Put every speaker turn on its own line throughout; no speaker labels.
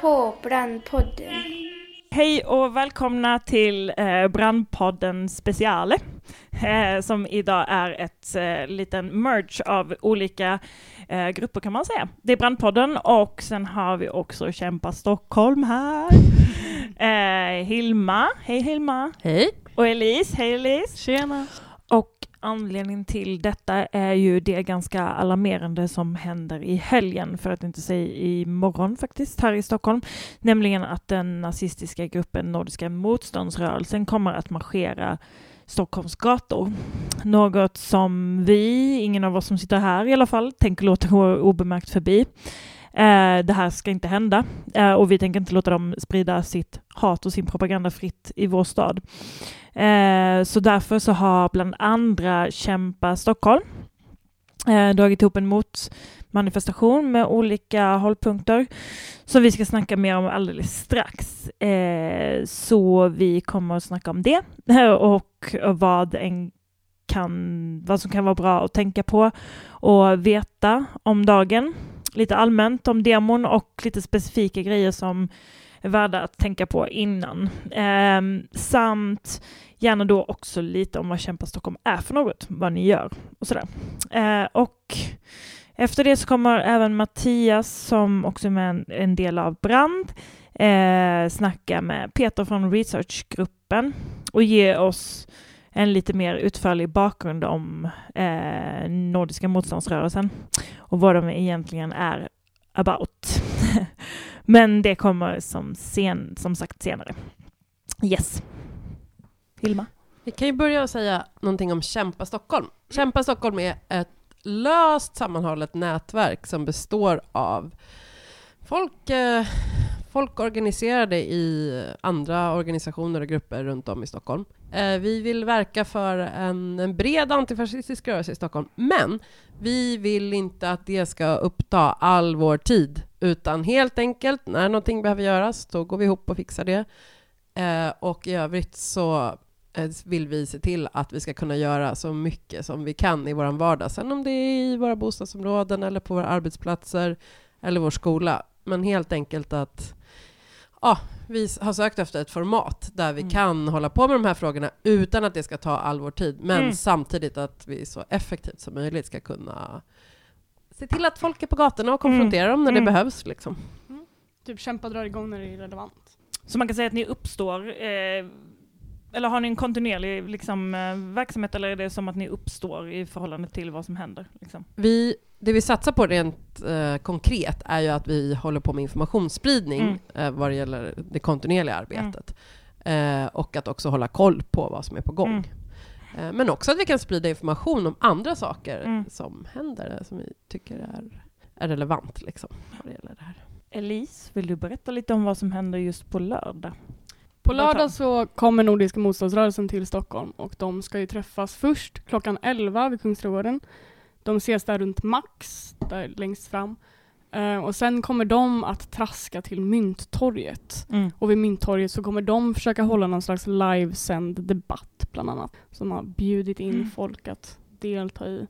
på Brandpodden.
Hej och välkomna till eh, Brandpodden Speciale, eh, som idag är ett eh, liten merge av olika eh, grupper kan man säga. Det är Brandpodden och sen har vi också Kämpa Stockholm här. Hilma, hej Hilma.
Hej!
Och Elise, hej Elise.
Tjena!
Och anledningen till detta är ju det ganska alarmerande som händer i helgen, för att inte säga i morgon faktiskt, här i Stockholm. Nämligen att den nazistiska gruppen Nordiska motståndsrörelsen kommer att marschera Stockholms gator. Något som vi, ingen av oss som sitter här i alla fall, tänker låta gå obemärkt förbi. Eh, det här ska inte hända eh, och vi tänker inte låta dem sprida sitt hat och sin propaganda fritt i vår stad. Eh, så därför så har bland andra Kämpa Stockholm eh, dragit ihop en motmanifestation med olika hållpunkter som vi ska snacka mer om alldeles strax. Eh, så vi kommer att snacka om det och vad en kan, vad som kan vara bra att tänka på och veta om dagen. Lite allmänt om demon och lite specifika grejer som är värda att tänka på innan. Eh, samt gärna då också lite om vad Kämpa Stockholm är för något, vad ni gör och sådär. Eh, och efter det så kommer även Mattias, som också är med en, en del av Brand, eh, snacka med Peter från researchgruppen och ge oss en lite mer utförlig bakgrund om eh, Nordiska motståndsrörelsen och vad de egentligen är about. Men det kommer som, sen, som sagt senare. Yes. Hilma?
Vi kan ju börja och säga någonting om Kämpa Stockholm. Kämpa Stockholm är ett löst sammanhållet nätverk som består av folk, eh, folk organiserade i andra organisationer och grupper runt om i Stockholm. Eh, vi vill verka för en, en bred antifascistisk rörelse i Stockholm, men vi vill inte att det ska uppta all vår tid, utan helt enkelt när någonting behöver göras, då går vi ihop och fixar det. Eh, och i övrigt så eh, vill vi se till att vi ska kunna göra så mycket som vi kan i vår vardag. Sen om det är i våra bostadsområden eller på våra arbetsplatser eller vår skola. Men helt enkelt att ja, vi har sökt efter ett format där vi
Mm.
kan hålla på med de här frågorna utan att det ska ta all vår tid, men
Mm.
samtidigt att vi så effektivt som möjligt ska kunna se till att folk är på gatorna och konfrontera dem när
Mm.
det behövs. Liksom.
Typ kämpa drar igång när det är relevant.
Så man kan säga att ni uppstår, eh, eller har ni en kontinuerlig liksom, eh, verksamhet eller är det som att ni uppstår i förhållande till vad som händer? Liksom?
Vi, det vi satsar på rent eh, konkret är ju att vi håller på med informationsspridning
Mm.
eh, vad det gäller det kontinuerliga arbetet. Eh, och att också hålla koll på vad som är på gång.
Mm.
Eh, men också att vi kan sprida information om andra saker
Mm.
som händer, eh, som vi tycker är, är relevant liksom, vad det gäller det här.
Elise, vill du berätta lite om vad som händer just på lördag?
På lördag så kommer Nordiska motståndsrörelsen till Stockholm och de ska ju träffas först klockan 11 vid Kungsträdgården. De ses där runt Max, där längst fram. Eh, och sen kommer de att traska till Mynttorget.
Mm.
Och vid Mynttorget så kommer de försöka hålla någon slags livesänd debatt bland annat. Som har bjudit in
Mm.
folk att delta i.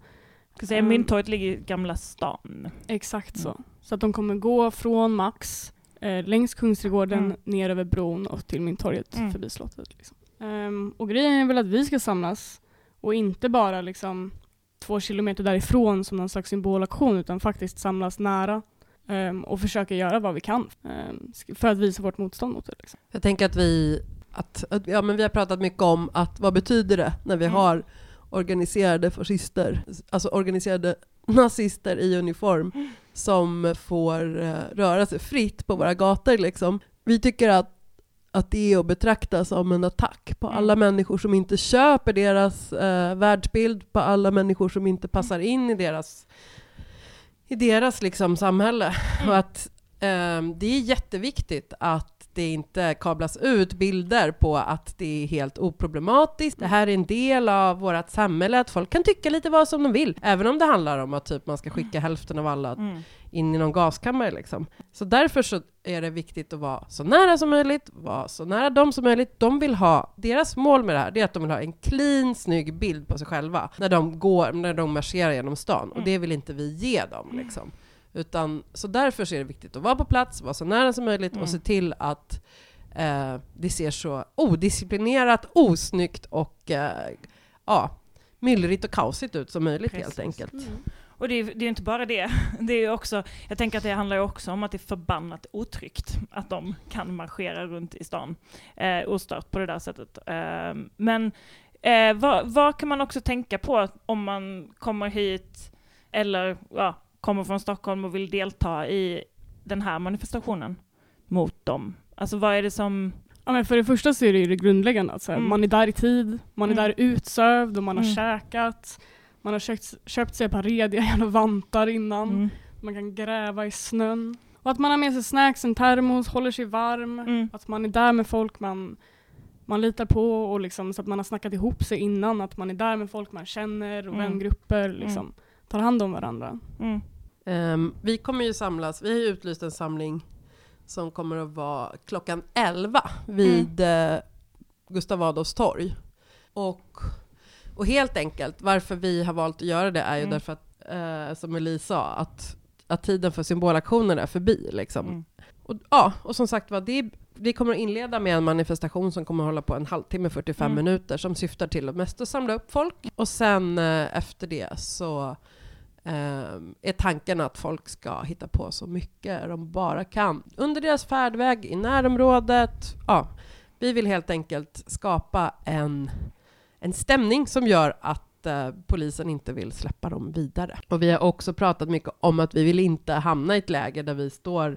Ska säga,
Mm.
Mynttorget ligger i Gamla stan.
Exakt så.
Mm.
Så att de kommer gå från Max eh, längs Kungsträdgården
Mm.
ner över bron och till Mynttorget
Mm.
förbi slottet. Liksom. Ehm, och grejen är väl att vi ska samlas och inte bara liksom två kilometer därifrån som någon slags symbolaktion utan faktiskt samlas nära ehm, och försöka göra vad vi kan ehm, för att visa vårt motstånd mot det. Liksom.
Jag tänker att vi, att, att, ja, men vi har pratat mycket om att vad betyder det när vi
Mm.
har organiserade fascister, alltså organiserade nazister i uniform
Mm.
som får eh, röra sig fritt på våra gator. Liksom. Vi tycker att, att det är att betrakta som en attack på
Mm.
alla människor som inte köper deras eh, världsbild, på alla människor som inte passar in i deras, i deras liksom, samhälle.
Mm.
Och att ehm, det är jätteviktigt att det inte kablas ut bilder på att det är helt oproblematiskt. Det här är en del av vårt samhälle, att folk kan tycka lite vad som de vill. Även om det handlar om att typ, man ska skicka hälften av alla
Mm.
in i någon gaskammare. Liksom. Så därför så är det viktigt att vara så nära som möjligt, vara så nära dem som möjligt. De vill ha, deras mål med det här det är att de vill ha en clean, snygg bild på sig själva när de, går, när de marscherar genom stan. Och det vill inte vi ge dem. Liksom. Utan, så därför är det viktigt att vara på plats, vara så nära som möjligt
Mm.
och se till att eh, det ser så odisciplinerat, osnyggt och eh, ja, myllrigt och kaosigt ut som möjligt helt
Precis.
enkelt.
Mm.
Och det är, det är inte bara det. Det är också, jag tänker att det handlar också om att det är förbannat otryggt att de kan marschera runt i stan eh, ostört på det där sättet. Eh, men eh, vad, vad kan man också tänka på om man kommer hit eller ja, kommer från Stockholm och vill delta i den här manifestationen mot dem? Alltså vad är det som...
Ja, men för det första så är det ju det grundläggande. Att så här,
Mm.
Man är där i tid, man är
Mm.
där utsövd och man har
Mm.
käkat. Man har köpt, köpt sig ett par rediga jävla vantar innan.
Mm.
Man kan gräva i snön. Och att man har med sig snacks, en termos, håller sig varm.
Mm.
Att man är där med folk man, man litar på och liksom, så att man har snackat ihop sig innan. Att man är där med folk man känner och
Mm.
vängrupper. Liksom, Tar hand om varandra.
Mm.
Ehm, vi kommer ju samlas, vi har ju utlyst en samling som kommer att vara klockan 11 vid eh, Gustav Adolfs torg. Och, och helt enkelt, varför vi har valt att göra det är ju
Mm.
därför att, eh, som Elise sa, att, att tiden för symbolaktioner är förbi. Liksom.
Mm.
Och, ja, och som sagt var, det, vi kommer att inleda med en manifestation som kommer att hålla på en halvtimme, 45
Mm.
minuter, som syftar till att mest att samla upp folk. Och sen eh, efter det så Ehm, är tanken att folk ska hitta på så mycket de bara kan under deras färdväg i närområdet. Ja, vi vill helt enkelt skapa en, en stämning som gör att eh, polisen inte vill släppa dem vidare. Och vi har också pratat mycket om att vi vill inte hamna i ett läge där vi står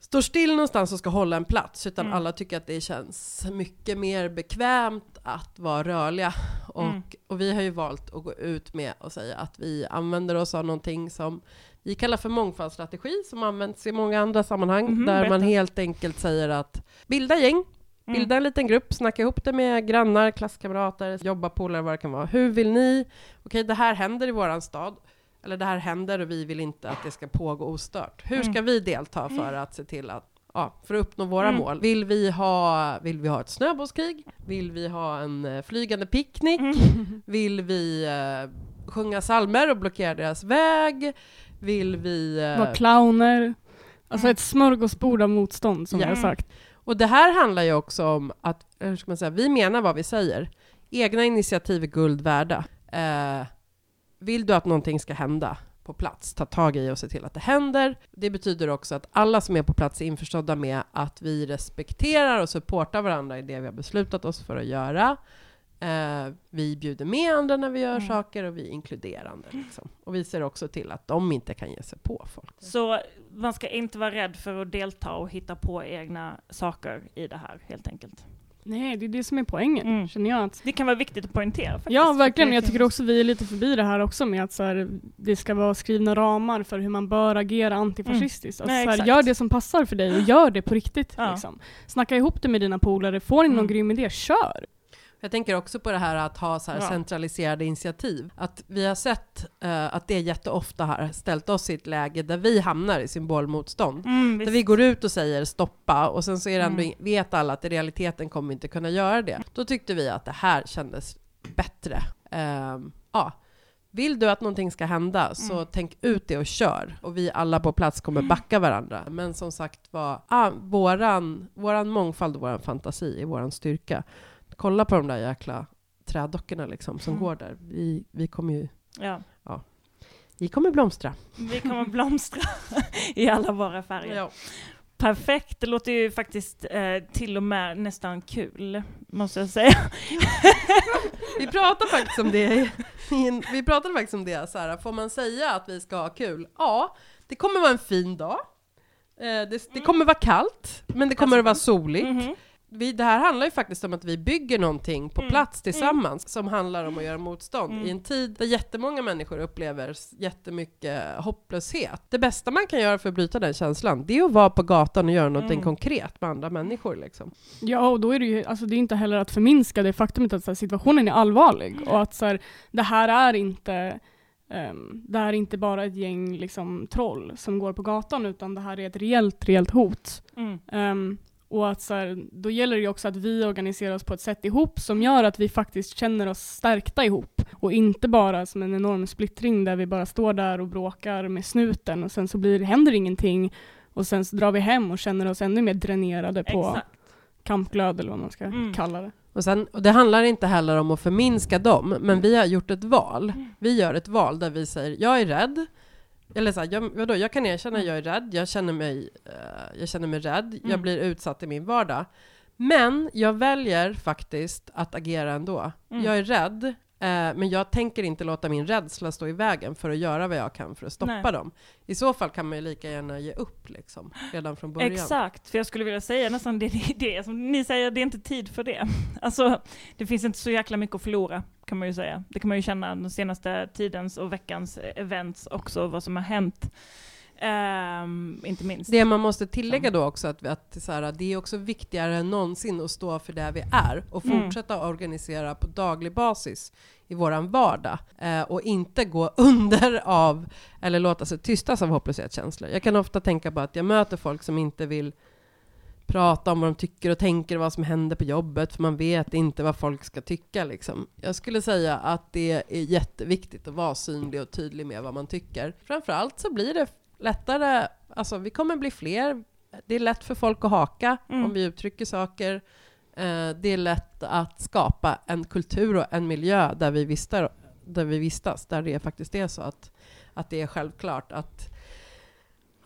står still någonstans och ska hålla en plats, utan
Mm.
alla tycker att det känns mycket mer bekvämt att vara rörliga. Och,
Mm.
och vi har ju valt att gå ut med och säga att vi använder oss av någonting som vi kallar för mångfaldsstrategi, som används i många andra sammanhang,
Mhm,
där man
berätta.
helt enkelt säger att bilda gäng,
Mm.
Bilda en liten grupp, snacka ihop det med grannar, klasskamrater, jobbapolare, vad det kan vara. Hur vill ni? Okej, det här händer i våran stad. Eller det här händer och vi vill inte att det ska pågå ostört. Hur ska
Mm.
vi delta för att se till att Ja, för att uppnå våra
Mm.
mål. Vill vi, ha, vill vi ha ett snöbollskrig? Vill vi ha en eh, flygande picknick?
Mm.
Vill vi eh, sjunga salmer och blockera deras väg? Vill vi... eh,
Vara clowner. Alltså
Mm.
ett smörgåsbord av motstånd som
Ja.
jag har sagt.
Och det här handlar ju också om att, hur ska man säga, vi menar vad vi säger. Egna initiativ är guld värda. Eh, vill du att någonting ska hända på plats, ta tag i och se till att det händer. Det betyder också att alla som är på plats är införstådda med att vi respekterar och supportar varandra i det vi har beslutat oss för att göra. Eh, vi bjuder med andra när vi gör
Mm.
saker och vi är inkluderande. Liksom. Och vi ser också till att de inte kan ge sig på folk.
Så man ska inte vara rädd för att delta och hitta på egna saker i det här helt enkelt.
Nej, det är det som är poängen,
Mm.
känner jag. Att,
Det kan vara viktigt att poängtera faktiskt.
ja, verkligen. Jag tycker också vi är lite förbi det här också med att så här, det ska vara skrivna ramar för hur man bör agera antifascistiskt.
Mm. Nej,
Alltså, så här, gör det som passar för dig och gör det på riktigt.
Ja.
Liksom. Snacka ihop det med dina polare, får ni någon
Mm.
grym idé, kör!
Jag tänker också på det här att ha så här
Ja.
centraliserade initiativ. Att vi har sett eh, att det jätteofta har ställt oss i ett läge där vi hamnar i symbolmotstånd.
Mm,
Där
visst.
vi går ut och säger stoppa och sen så är det ändå,
Mm.
vet alla att i realiteten kommer vi inte kunna göra det. Då tyckte vi att det här kändes bättre. Ehm, ja. Vill du att någonting ska hända så
Mm.
tänk ut det och kör. Och vi alla på plats kommer backa varandra. Men som sagt var, ah, våran, våran mångfald och våran fantasi är våran styrka. Kolla på de där jäkla trädockorna liksom som
Mm.
går där. Vi, vi kommer ju
Ja.
vi kommer blomstra.
Vi kommer blomstra i alla våra färger.
Ja.
Perfekt, det låter ju faktiskt eh, till och med nästan kul, måste jag säga.
Vi pratar faktiskt om det. Vi pratade faktiskt om det, så här, får man säga att vi ska ha kul? Ja, det kommer vara en fin dag. Eh, Det, det kommer vara kallt, men det kommer att vara soligt.
Mhm.
Vi, det här handlar ju faktiskt om att vi bygger någonting på
Mm.
plats tillsammans som handlar om att göra motstånd
Mm.
i en tid där jättemånga människor upplever jättemycket hopplöshet. Det bästa man kan göra för att bryta den känslan, det är att vara på gatan och göra någonting
Mm.
konkret med andra människor. Liksom.
Ja, och då är det ju alltså det är inte heller att förminska det faktumet att här, situationen är allvarlig och att så här, det här är inte ehm, det här är inte bara ett gäng liksom, troll som går på gatan utan det här är ett reellt, reellt hot.
Mm.
Och att så här, då gäller det ju också att vi organiserar oss på ett sätt ihop som gör att vi faktiskt känner oss stärkta ihop. Och inte bara som en enorm splittring där vi bara står där och bråkar med snuten och sen så blir, händer ingenting och sen så drar vi hem och känner oss ännu mer dränerade på
Exakt.
kampglöd eller vad man ska
Mm.
kalla det.
Och, sen, och det handlar inte heller om att förminska dem, men vi har gjort ett val.
Mm.
Vi gör ett val där vi säger, jag är rädd. Eller så här, jag, vadå, jag kan erkänna att jag är rädd, jag känner mig, eh, jag känner mig rädd, jag
Mm.
blir utsatt i min vardag. Men jag väljer faktiskt att agera ändå.
Mm.
Jag är rädd, men jag tänker inte låta min rädsla stå i vägen för att göra vad jag kan för att stoppa
Nej.
dem. I så fall kan man ju lika gärna ge upp liksom, redan från början.
Exakt, för jag skulle vilja säga nästan det, det, det som ni säger, det är inte tid för det. Alltså, det finns inte så jäkla mycket att förlora, kan man ju säga. Det kan man ju känna den senaste tidens och veckans events också, vad som har hänt. Ehm, inte minst.
Det man måste tillägga då också, att, att så här, det är också viktigare än någonsin att stå för det vi är och
Mm.
fortsätta organisera på daglig basis i våran vardag eh, och inte gå under av eller låta sig tystas av hopplöshetskänslor. Jag kan ofta tänka på att jag möter folk som inte vill prata om vad de tycker och tänker och vad som händer på jobbet, för man vet inte vad folk ska tycka. Liksom. Jag skulle säga att det är jätteviktigt att vara synlig och tydlig med vad man tycker. Framförallt så blir det lättare, alltså vi kommer bli fler, det är lätt för folk att haka
Mm.
om vi uttrycker saker. Eh, det är lätt att skapa en kultur och en miljö där vi, vistar, där vi vistas, där det faktiskt är så att, att det är självklart att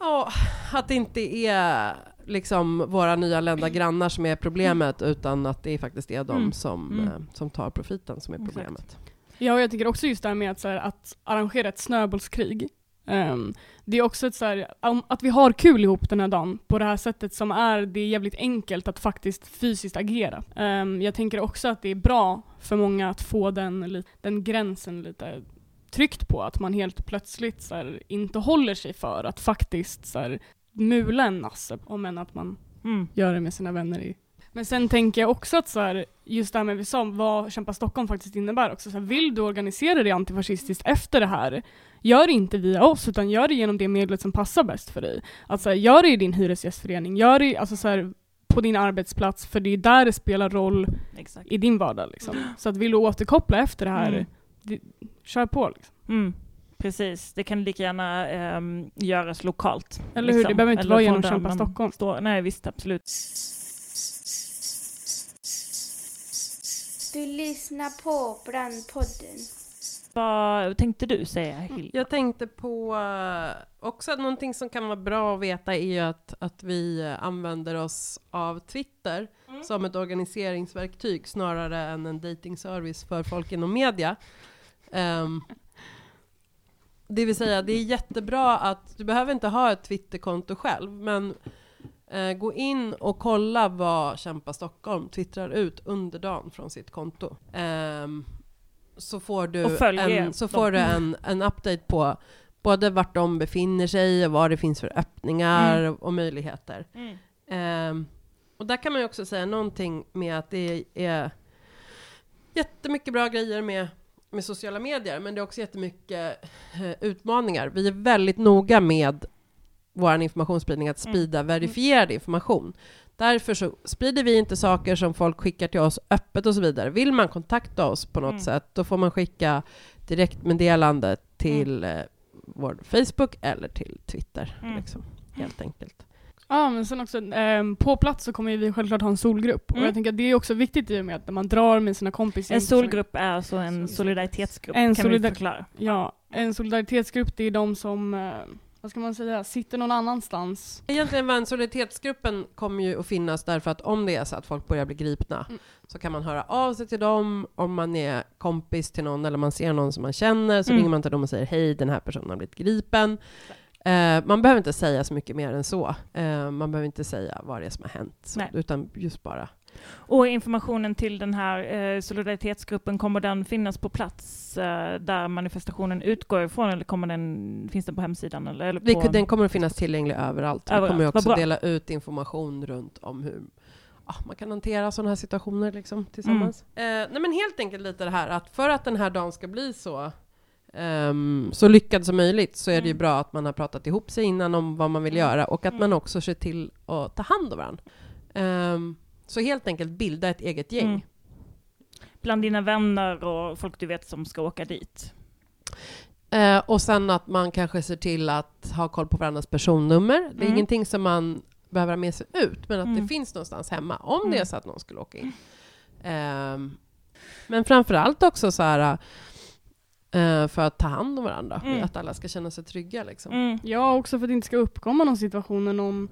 Ja, att det inte är liksom våra nyanlända grannar som är problemet, utan att det faktiskt är de
Mm.
som,
Mm.
eh, som tar profiten som är
Exakt.
problemet.
Ja, och jag tycker också just det här med att, så här, att arrangera ett snöbollskrig. Ehm, det är också ett så här, att vi har kul ihop den här dagen på det här sättet som är, det är jävligt enkelt att faktiskt fysiskt agera. Ehm, jag tänker också att det är bra för många att få den, den gränsen lite tryckt på, att man helt plötsligt så här, inte håller sig för att faktiskt så här, mula en nasse, om än att man
Mm.
gör det med sina vänner i. Men sen tänker jag också att så här, just det här med vi sa, vad Kämpa Stockholm faktiskt innebär också. Så här, vill du organisera dig antifascistiskt efter det här, gör det inte via oss, utan gör det genom det medlet som passar bäst för dig. Alltså, gör det i din hyresgästförening, gör det alltså, så här, på din arbetsplats, för det är där det spelar roll
Exakt.
i din vardag. Liksom. Så att vill du återkoppla efter det här,
Mm.
det, kör på. Liksom.
Mm. Precis, det kan lika gärna ehm, göras lokalt.
Eller hur? Det behöver inte
Eller
vara genom Kämpa Stockholm.
Står. Nej, visst, absolut.
Du lyssnar på Brandpodden.
Vad tänkte du säga, Hilda?
Jag tänkte på eh, också att någonting som kan vara bra att veta är ju att, att vi eh, använder oss av Twitter som ett organiseringsverktyg snarare än en datingservice för folk inom media. Ehm, det vill säga, det är jättebra att du behöver inte ha ett Twitterkonto själv, men eh, gå in och kolla vad Kämpa Stockholm twittrar ut under dagen från sitt konto. Ehm, så får du,
Och
en, så får du en, en update på både vart de befinner sig och vad det finns för öppningar och möjligheter.
Mm.
Ehm, och där kan man ju också säga någonting med att det är jättemycket bra grejer med, med sociala medier, men det är också jättemycket eh, utmaningar. Vi är väldigt noga med vår informationsspridning, att
Mm.
sprida verifierad information. Därför så sprider vi inte saker som folk skickar till oss öppet och så vidare. Vill man kontakta oss på något
Mm.
sätt, då får man skicka direktmeddelande till eh, vår Facebook eller till Twitter.
Mm.
Liksom, helt enkelt.
Ja, men sen också ehm, på plats så kommer vi självklart ha en solgrupp.
Mm.
Och jag tänker att det är också viktigt i och med att när man drar med sina kompisar.
En solgrupp är alltså en solidaritetsgrupp,
En
kan vi
solidar-
förklara.
Ja, en solidaritetsgrupp det är de som, eh, vad ska man säga, sitter någon annanstans.
Egentligen var en solidaritetsgruppen kommer ju att finnas därför att om det är så att folk börjar bli gripna
Mm.
så kan man höra av sig till dem om man är kompis till någon eller man ser någon som man känner så
Mm.
ringer man till dem och säger hej den här personen har blivit gripen. Eh, man behöver inte säga så mycket mer än så. Eh, man behöver inte säga vad det är som har hänt. Så, utan just bara
Och informationen till den här eh, solidaritetsgruppen, kommer den finnas på plats eh, där manifestationen utgår ifrån eller kommer den, finns den på hemsidan? Eller, eller
Vi,
på,
den kommer att finnas tillgänglig överallt. Vi
Överallt,
kommer ju
vad
också dela ut information runt om hur ja, man kan hantera sådana här situationer liksom, tillsammans.
Mm.
Eh, nej men helt enkelt lite det här att för att den här dagen ska bli så ehm, så lyckad som möjligt så är det ju
Mm.
bra att man har pratat ihop sig innan om vad man vill
Mm.
göra och att
Mm.
man också ser till att ta hand om varandra. Ehm, så helt enkelt bilda ett eget gäng.
Mm. Bland dina vänner och folk du vet som ska åka dit.
Eh, och sen att man kanske ser till att ha koll på varandras personnummer. Det är
Mm.
ingenting som man behöver ha med sig ut, men att det
Mm.
finns någonstans hemma om det är
Mm.
så att någon skulle åka in. Ehm, men framför allt också så här, eh, för att ta hand om varandra,
Mm.
att alla ska känna sig trygga. Liksom.
Mm.
Ja, också för att det inte ska uppkomma någon situation när någon,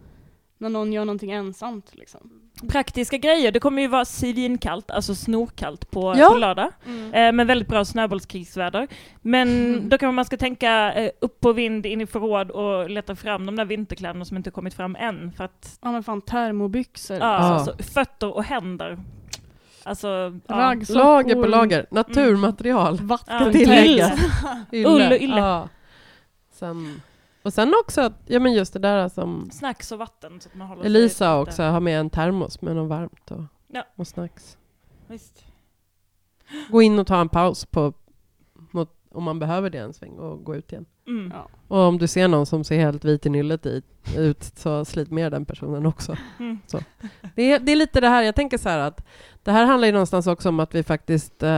när någon gör någonting ensamt. Liksom.
Praktiska grejer, det kommer ju vara svinkallt, alltså snorkallt på,
Ja.
på lördag. Eh, med väldigt bra snöbollskrigsväder. Men
Mm.
då kanske man ska tänka eh, upp på vind, in i förråd och leta fram de där vinterkläderna som inte kommit fram än. För att,
Ja men fan termobyxor.
ja. Alltså, fötter och händer. Alltså, ja.
Lager på lager, naturmaterial.
Vattentält.
Ylle.
Ull och ylle.
Ja. Sen, och sen också, att- ja men just det där som
Snacks och vatten. Så att man håller sig
Elisa
lite-
också, har med en termos med något varmt och,
Ja.
och snacks.
Visst.
Gå in och ta en paus på, mot, om man behöver det en sväng och gå ut igen.
Mm.
Ja.
Och om du ser någon som ser helt vit i nyllet i, ut, så slit med den personen också.
Mm.
Det är, det är lite det här, jag tänker så här att det här handlar ju någonstans också om att vi faktiskt eh,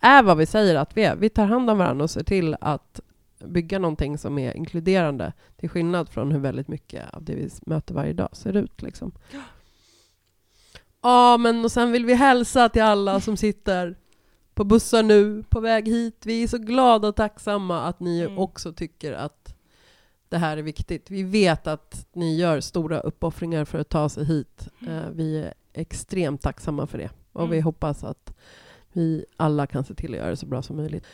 är vad vi säger att vi är. Vi tar hand om varandra och ser till att bygga någonting som är inkluderande, till skillnad från hur väldigt mycket av det vi möter varje dag ser ut. Liksom. Ja, men och sen vill vi hälsa till alla som sitter på bussar nu, på väg hit. Vi är så glada och tacksamma att ni
Mm.
också tycker att det här är viktigt. Vi vet att ni gör stora uppoffringar för att ta sig hit. Eh, vi är extremt tacksamma för det. Och vi
Mm.
hoppas att vi alla kan se till att göra det så bra som möjligt.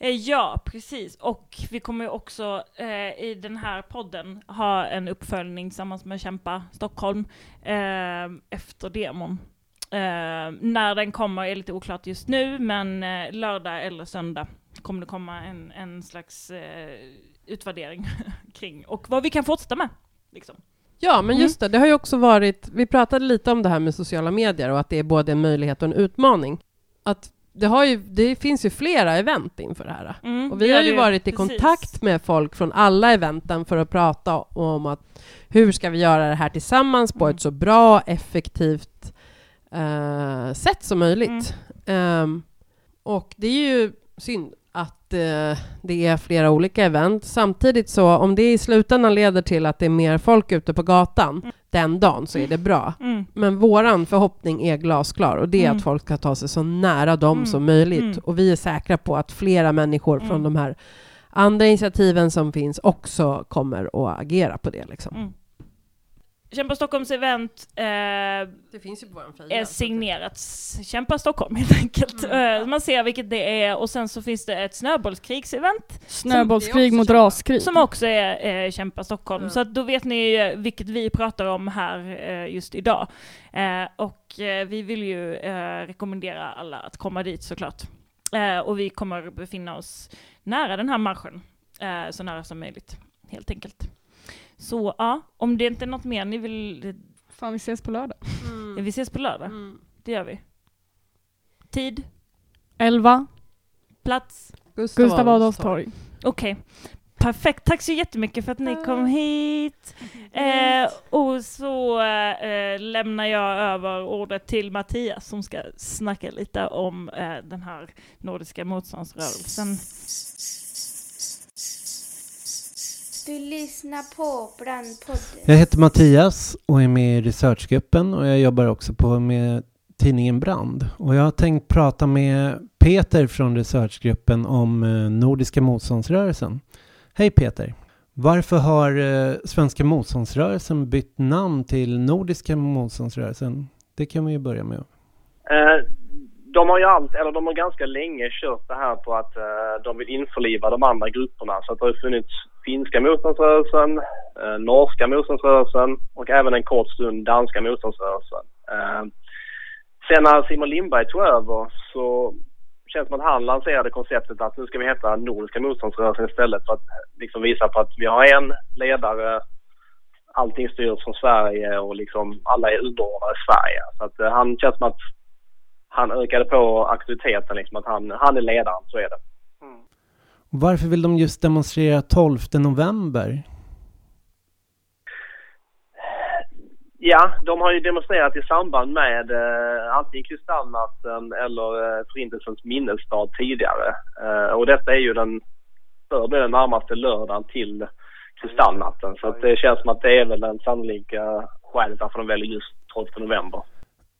Eh, Ja, precis. Och vi kommer ju också eh, i den här podden ha en uppföljning tillsammans med Kämpa Stockholm eh, efter demon. Eh, när den kommer är lite oklart just nu, men eh, lördag eller söndag kommer det komma en, en slags eh, utvärdering kring och vad vi kan fortsätta med. Liksom.
Ja, men
Mm.
just det. Det har ju också varit... Vi pratade lite om det här med sociala medier och att det är både en möjlighet och en utmaning. Att det, har ju, det finns ju flera event inför det här.
Mm,
Och vi har ju varit i
Precis.
kontakt med folk från alla eventen för att prata om att hur ska vi göra det här tillsammans på
Mm.
ett så bra, effektivt eh, sätt som möjligt. Ehm, och det är ju synd att eh, det är flera olika event. Samtidigt så om det i slutändan leder till att det är mer folk ute på gatan
Mm.
den dagen så är det bra.
Mm.
Men våran förhoppning är glasklar och det är
Mm.
att folk ska ta sig så nära dem
Mm.
som möjligt.
Mm.
Och vi är säkra på att flera människor
Mm.
från de här andra initiativen som finns också kommer att agera på det. Liksom.
Mm. Kämpa Stockholms event eh,
Det finns ju på vår
är signerat Kämpa Stockholm helt enkelt.
Mm.
Eh, man ser vilket det är och sen så finns det ett snöbollskrigsevent
Snöbollskrig
Som-
mot
är
raskrig.
som också är eh, Kämpa Stockholm.
Ja.
Så att då vet ni vilket vi pratar om här eh, just idag. Eh, och eh, vi vill ju eh, rekommendera alla att komma dit såklart. Eh, och vi kommer befinna oss nära den här marschen, eh, så nära som möjligt helt enkelt. Så ja, om det inte är något mer ni vill,
Fan vi ses på lördag.
Mm.
vi ses på lördag.
Mm.
Det gör vi. Tid,
11,
plats,
Gustav Adolfs torg.
okej. Perfekt, tack så jättemycket för att ni kom hit. Eh, och så eh, lämnar jag över ordet till Mattias som ska snacka lite om eh, den här nordiska motståndsrörelsen.
Du lyssnar på Brandpodden.
Jag heter Mattias och är med i researchgruppen och jag jobbar också på med tidningen Brand. Och jag har tänkt prata med Peter från researchgruppen om eh, Nordiska motståndsrörelsen. Hej Peter! Varför har eh, Svenska motståndsrörelsen bytt namn till Nordiska motståndsrörelsen? Det kan vi ju börja med.
Eh, de har ju allt, eller de har ganska länge kört det här på att eh, de vill införliva de andra grupperna. Så att det har funnits finska motståndsrörelsen, eh, norska motståndsrörelsen och även en kort stund danska motståndsrörelsen. Eh, sen när Simon Lindberg tog över så känns det som att han lanserade konceptet att nu ska vi heta Nordiska motståndsrörelsen istället för att eh, liksom visa på att vi har en ledare, allting styrs från Sverige och liksom alla är underordnade Sverige. Så att eh, han känns som att han ökade på auktoriteten liksom att han, han är ledaren, så är det. Mm.
Varför vill de just demonstrera 12 november?
Ja, de har ju demonstrerat i samband med eh, antingen Kristallnatten eller eh, Förintelsens minnesdag tidigare. Eh, och detta är ju den, bör den närmaste lördagen till Kristallnatten. Så att det känns som att det är väl den sannolika skälet varför de väljer just 12 november.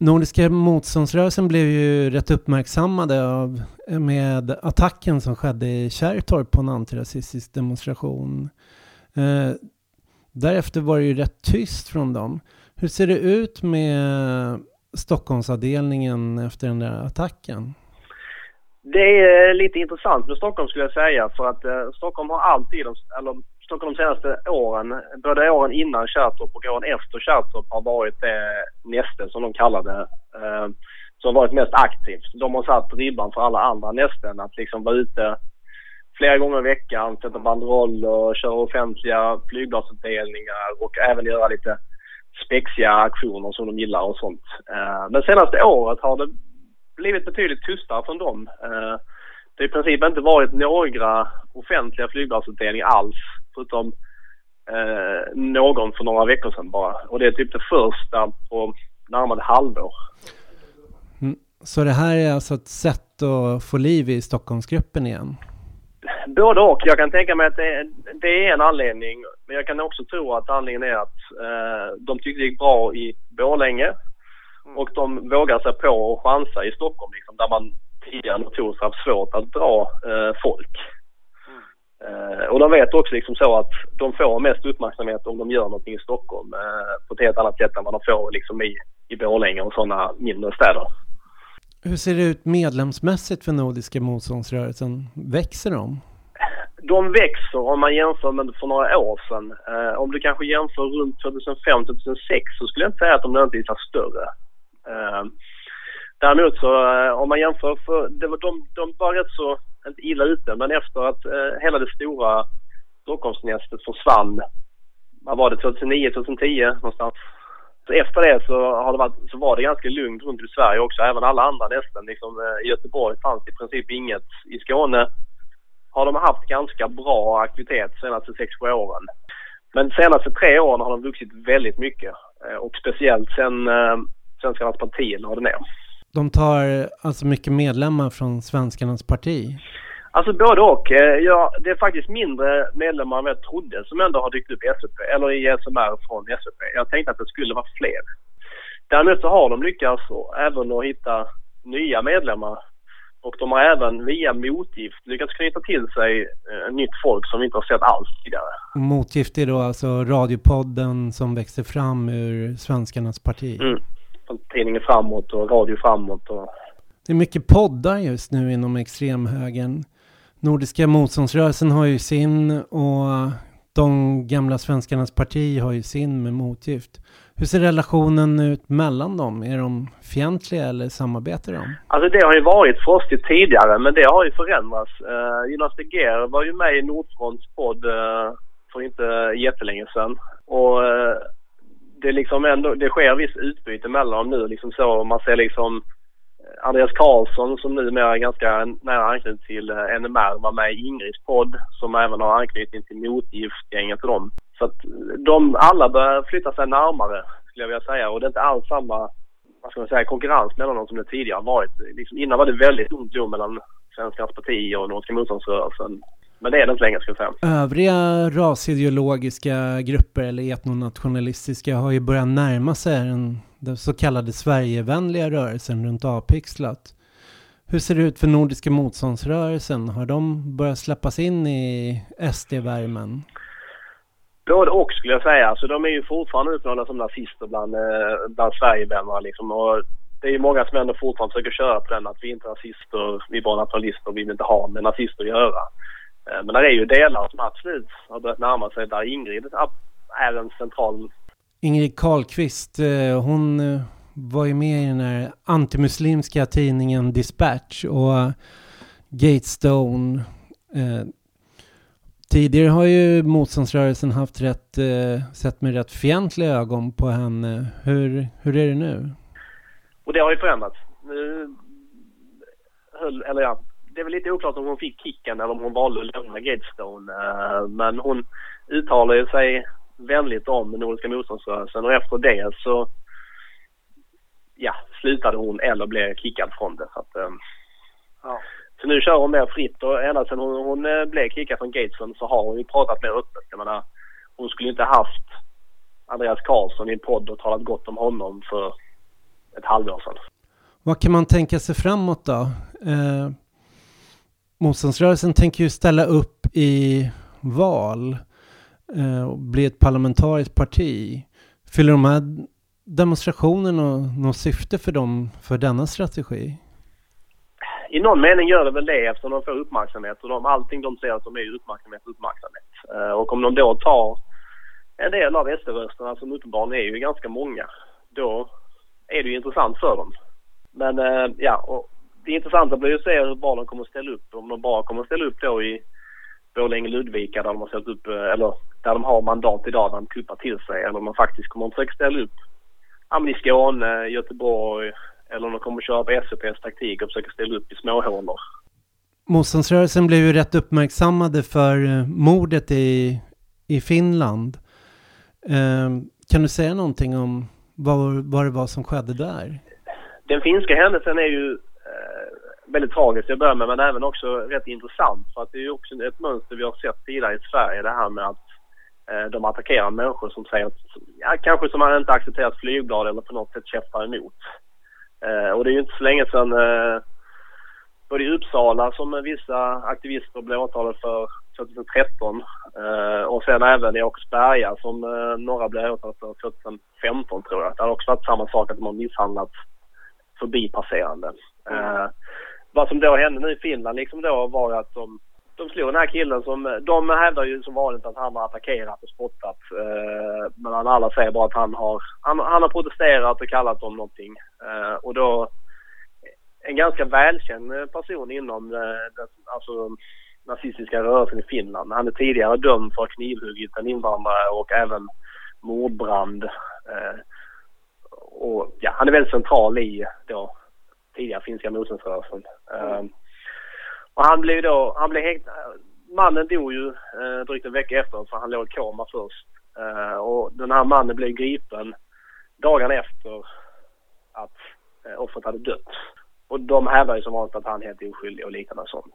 Nordiska motståndsrörelsen blev ju rätt uppmärksammade av, med attacken som skedde i Kärrtorp på en antirasistisk demonstration. Eh, därefter var det ju rätt tyst från dem. Hur ser det ut med Stockholmsavdelningen efter den där attacken?
Det är lite intressant med Stockholm skulle jag säga för att eh, Stockholm har alltid, eller Stockholm de senaste åren, både åren innan Kärrtorp och åren efter Kärrtorp har varit det näste som de kallar det, eh, som varit mest aktivt. De har satt ribban för alla andra nästen att liksom vara ute flera gånger i veckan, sätta banderoller, köra offentliga flygbladsutdelningar och även göra lite spexiga aktioner som de gillar och sånt. Eh, men senaste året har det blivit betydligt tystare från dem. Eh, det har i princip inte varit några offentliga flygbladsutdelningar alls förutom eh, någon för några veckor sedan bara. Och det är typ det första på närmare halvår.
Mm. Så det här är alltså ett sätt att få liv i Stockholmsgruppen igen?
Både och. Jag kan tänka mig att det, det, är en anledning. Men jag kan också tro att anledningen är att eh, de tyckte det gick bra i Borlänge. Och de vågar sig på och chansa i Stockholm liksom, där man tidigare notoriskt haft svårt att dra eh, folk. Uh, och de vet också liksom så att de får mest uppmärksamhet om de gör någonting i Stockholm uh, på ett helt annat sätt än vad de får liksom i, i Borlänge och sådana mindre städer.
Hur ser det ut medlemsmässigt för Nordiska motståndsrörelsen? Växer de?
De växer om man jämför med för några år sedan. Uh, om du kanske jämför runt 2005-2006 så skulle jag inte säga att de nödvändigtvis är större. Däremot så eh, om man jämför, för det var, de, de var rätt så inte illa ute, men efter att eh, hela det stora Stockholmsnästet försvann, vad var det, 2009, 2010 någonstans. Så efter det så, har det varit, så var det ganska lugnt runt i Sverige också, även alla andra nästen. Liksom, eh, I Göteborg fanns i princip inget. I Skåne har de haft ganska bra aktivitet de senaste 6-7 åren. Men de senaste tre åren har de vuxit väldigt mycket eh, och speciellt sen eh, Svenskarnas parti lade ner.
De tar alltså mycket medlemmar från Svenskarnas parti?
Alltså både och. Eh, ja, det är faktiskt mindre medlemmar än jag trodde som ändå har dykt upp i SVP, eller i SMR från SVP. Jag tänkte att det skulle vara fler. Däremot så har de lyckats även att hitta nya medlemmar. Och de har även via motgift lyckats knyta till sig eh, nytt folk som vi inte har sett alls tidigare.
Motgift är då alltså radiopodden som växte fram ur Svenskarnas parti?
Mm tidningen Framåt och Radio Framåt. Och...
Det är mycket poddar just nu inom extremhögern. Nordiska motståndsrörelsen har ju sin och de gamla svenskarnas parti har ju sin med motgift. Hur ser relationen ut mellan dem? Är de fientliga eller samarbetar de?
Alltså det har ju varit frostigt tidigare men det har ju förändrats. Uh, Jonas de Geer var ju med i Nordfronts podd uh, för inte jättelänge sedan. Och uh, det liksom ändå, det sker viss utbyte mellan dem nu liksom så. Man ser liksom eh, Andreas Karlsson som numera är ganska nära anknytning till eh, NMR var med i Ingrids podd som även har anknytning till motgiftgänget och dem. Så att eh, de alla börjar flytta sig närmare skulle jag vilja säga och det är inte alls samma vad ska man säga, konkurrens mellan dem som det tidigare har varit. Liksom, innan var det väldigt ont blod mellan Svenskans parti och Nordiska motståndsrörelsen. Men det är det inte längre ska jag säga.
Övriga rasideologiska grupper eller etnonationalistiska har ju börjat närma sig den, den så kallade Sverigevänliga rörelsen runt Apixlat. Hur ser det ut för Nordiska motståndsrörelsen? Har de börjat släppas in i SD-värmen?
Både och skulle jag säga. Alltså, de är ju fortfarande utnämnda som nazister bland, eh, bland Sverigevännerna. Liksom. Och det är ju många som ändå fortfarande försöker köra på den att vi inte är nazister, vi är bara nationalister, vi vill inte ha med nazister att göra. Eh, men det är ju delar som absolut har börjat närma sig där Ingrid är en central...
Ingrid Carlqvist, eh, hon eh, var ju med i den här antimuslimska tidningen Dispatch och Gatestone. Tidigare har ju motståndsrörelsen haft rätt, sett med rätt fientliga ögon på henne. Hur, hur är det nu?
Och det har ju förändrats. Nu höll, eller ja, det är väl lite oklart om hon fick kicken eller om hon valde att lämna Gatestone. Uh, men hon uttalar ju sig vänligt om Nordiska motståndsrörelsen och efter det så ja, slutade hon eller blev kickad från det. Så, att, eh, ja. så nu kör hon mer fritt och ända sedan hon, hon eh, blev kickad från Gatesen så har hon ju pratat mer öppet. Jag menar, hon skulle inte haft Andreas Karlsson i en podd och talat gott om honom för ett halvår sedan.
Vad kan man tänka sig framåt då? Eh, motståndsrörelsen tänker ju ställa upp i val eh, och bli ett parlamentariskt parti. Fyller de här demonstrationerna något syfte för dem, för denna strategi?
I någon mening gör det väl det eftersom de får uppmärksamhet och de, allting de ser att de är uppmärksamhet, uppmärksamhet. Eh, och om de då tar en del av SD-rösterna som uppenbarligen är ju ganska många, då är det ju intressant för dem. Men eh, ja, och det intressanta blir ju att se hur bra de kommer att ställa upp. Om de bara kommer att ställa upp då i Borlänge-Ludvika där de har ställt upp, eh, eller där de har mandat idag när de kuppar till sig. Eller om de faktiskt kommer att försöka ställa upp i Skåne, Göteborg eller om de kommer att köra på SCPs taktik och försöka ställa upp i småhålor.
Motståndsrörelsen blev ju rätt uppmärksammade för eh, mordet i, i Finland. Eh, kan du säga någonting om vad, vad det var som skedde där?
Den finska händelsen är ju väldigt tragisk till att börja med men även också rätt intressant för att det är också ett mönster vi har sett tidigare i Sverige det här med att eh, de attackerar människor som säger att, ja, kanske som man inte accepterat flygblad eller på något sätt kämpar emot. Eh, och det är ju inte så länge sedan eh, både i Uppsala som vissa aktivister blev åtalade för 2013 eh, och sen även i Åkersberga som eh, några blev åtalade för 2015 tror jag. Det har också varit samma sak att de har misshandlat förbipasserande. Eh, vad som då hände nu i Finland liksom då var ju att de, de slog den här killen som, de hävdar ju som vanligt att han har attackerat och spottat. Eh, men alla säger bara att han har, han, han har protesterat och kallat dem någonting. Eh, och då, en ganska välkänd person inom eh, den, alltså nazistiska rörelsen i Finland. Han är tidigare dömd för att ha knivhuggit en invandrare och även mordbrand. Eh, och ja, han är väldigt central i då tidigare finska motståndsrörelsen. Mm. och han blev då, han blev helt, mannen dog ju uh, drygt en vecka efter för han låg i koma först. Uh, och den här mannen blev gripen dagen efter att uh, offret hade dött. Och de hävdar ju som vanligt att han är helt oskyldig och liknande och sånt.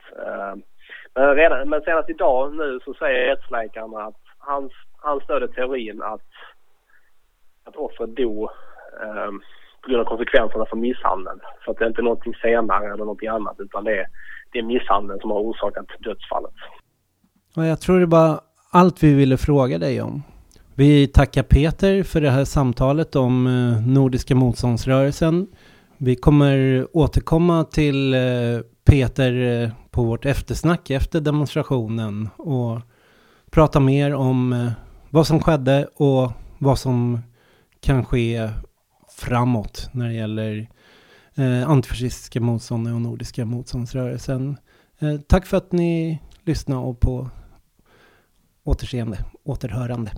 men, redan, men senast idag nu så säger rättsläkaren att han, han stöder teorin att, att offret dog um, på grund av konsekvenserna för misshandeln. Så att det är inte någonting senare eller någonting annat utan det är, det är misshandeln som har orsakat dödsfallet.
Ja, jag tror det var allt vi ville fråga dig om. Vi tackar Peter för det här samtalet om eh, Nordiska motståndsrörelsen. Vi kommer återkomma till eh, Peter eh, på vårt eftersnack efter demonstrationen och prata mer om vad som skedde och vad som kan ske framåt när det gäller eh, antifascistiska motstånd och nordiska motståndsrörelsen. Eh, tack för att ni lyssnade och på återseende, återhörande.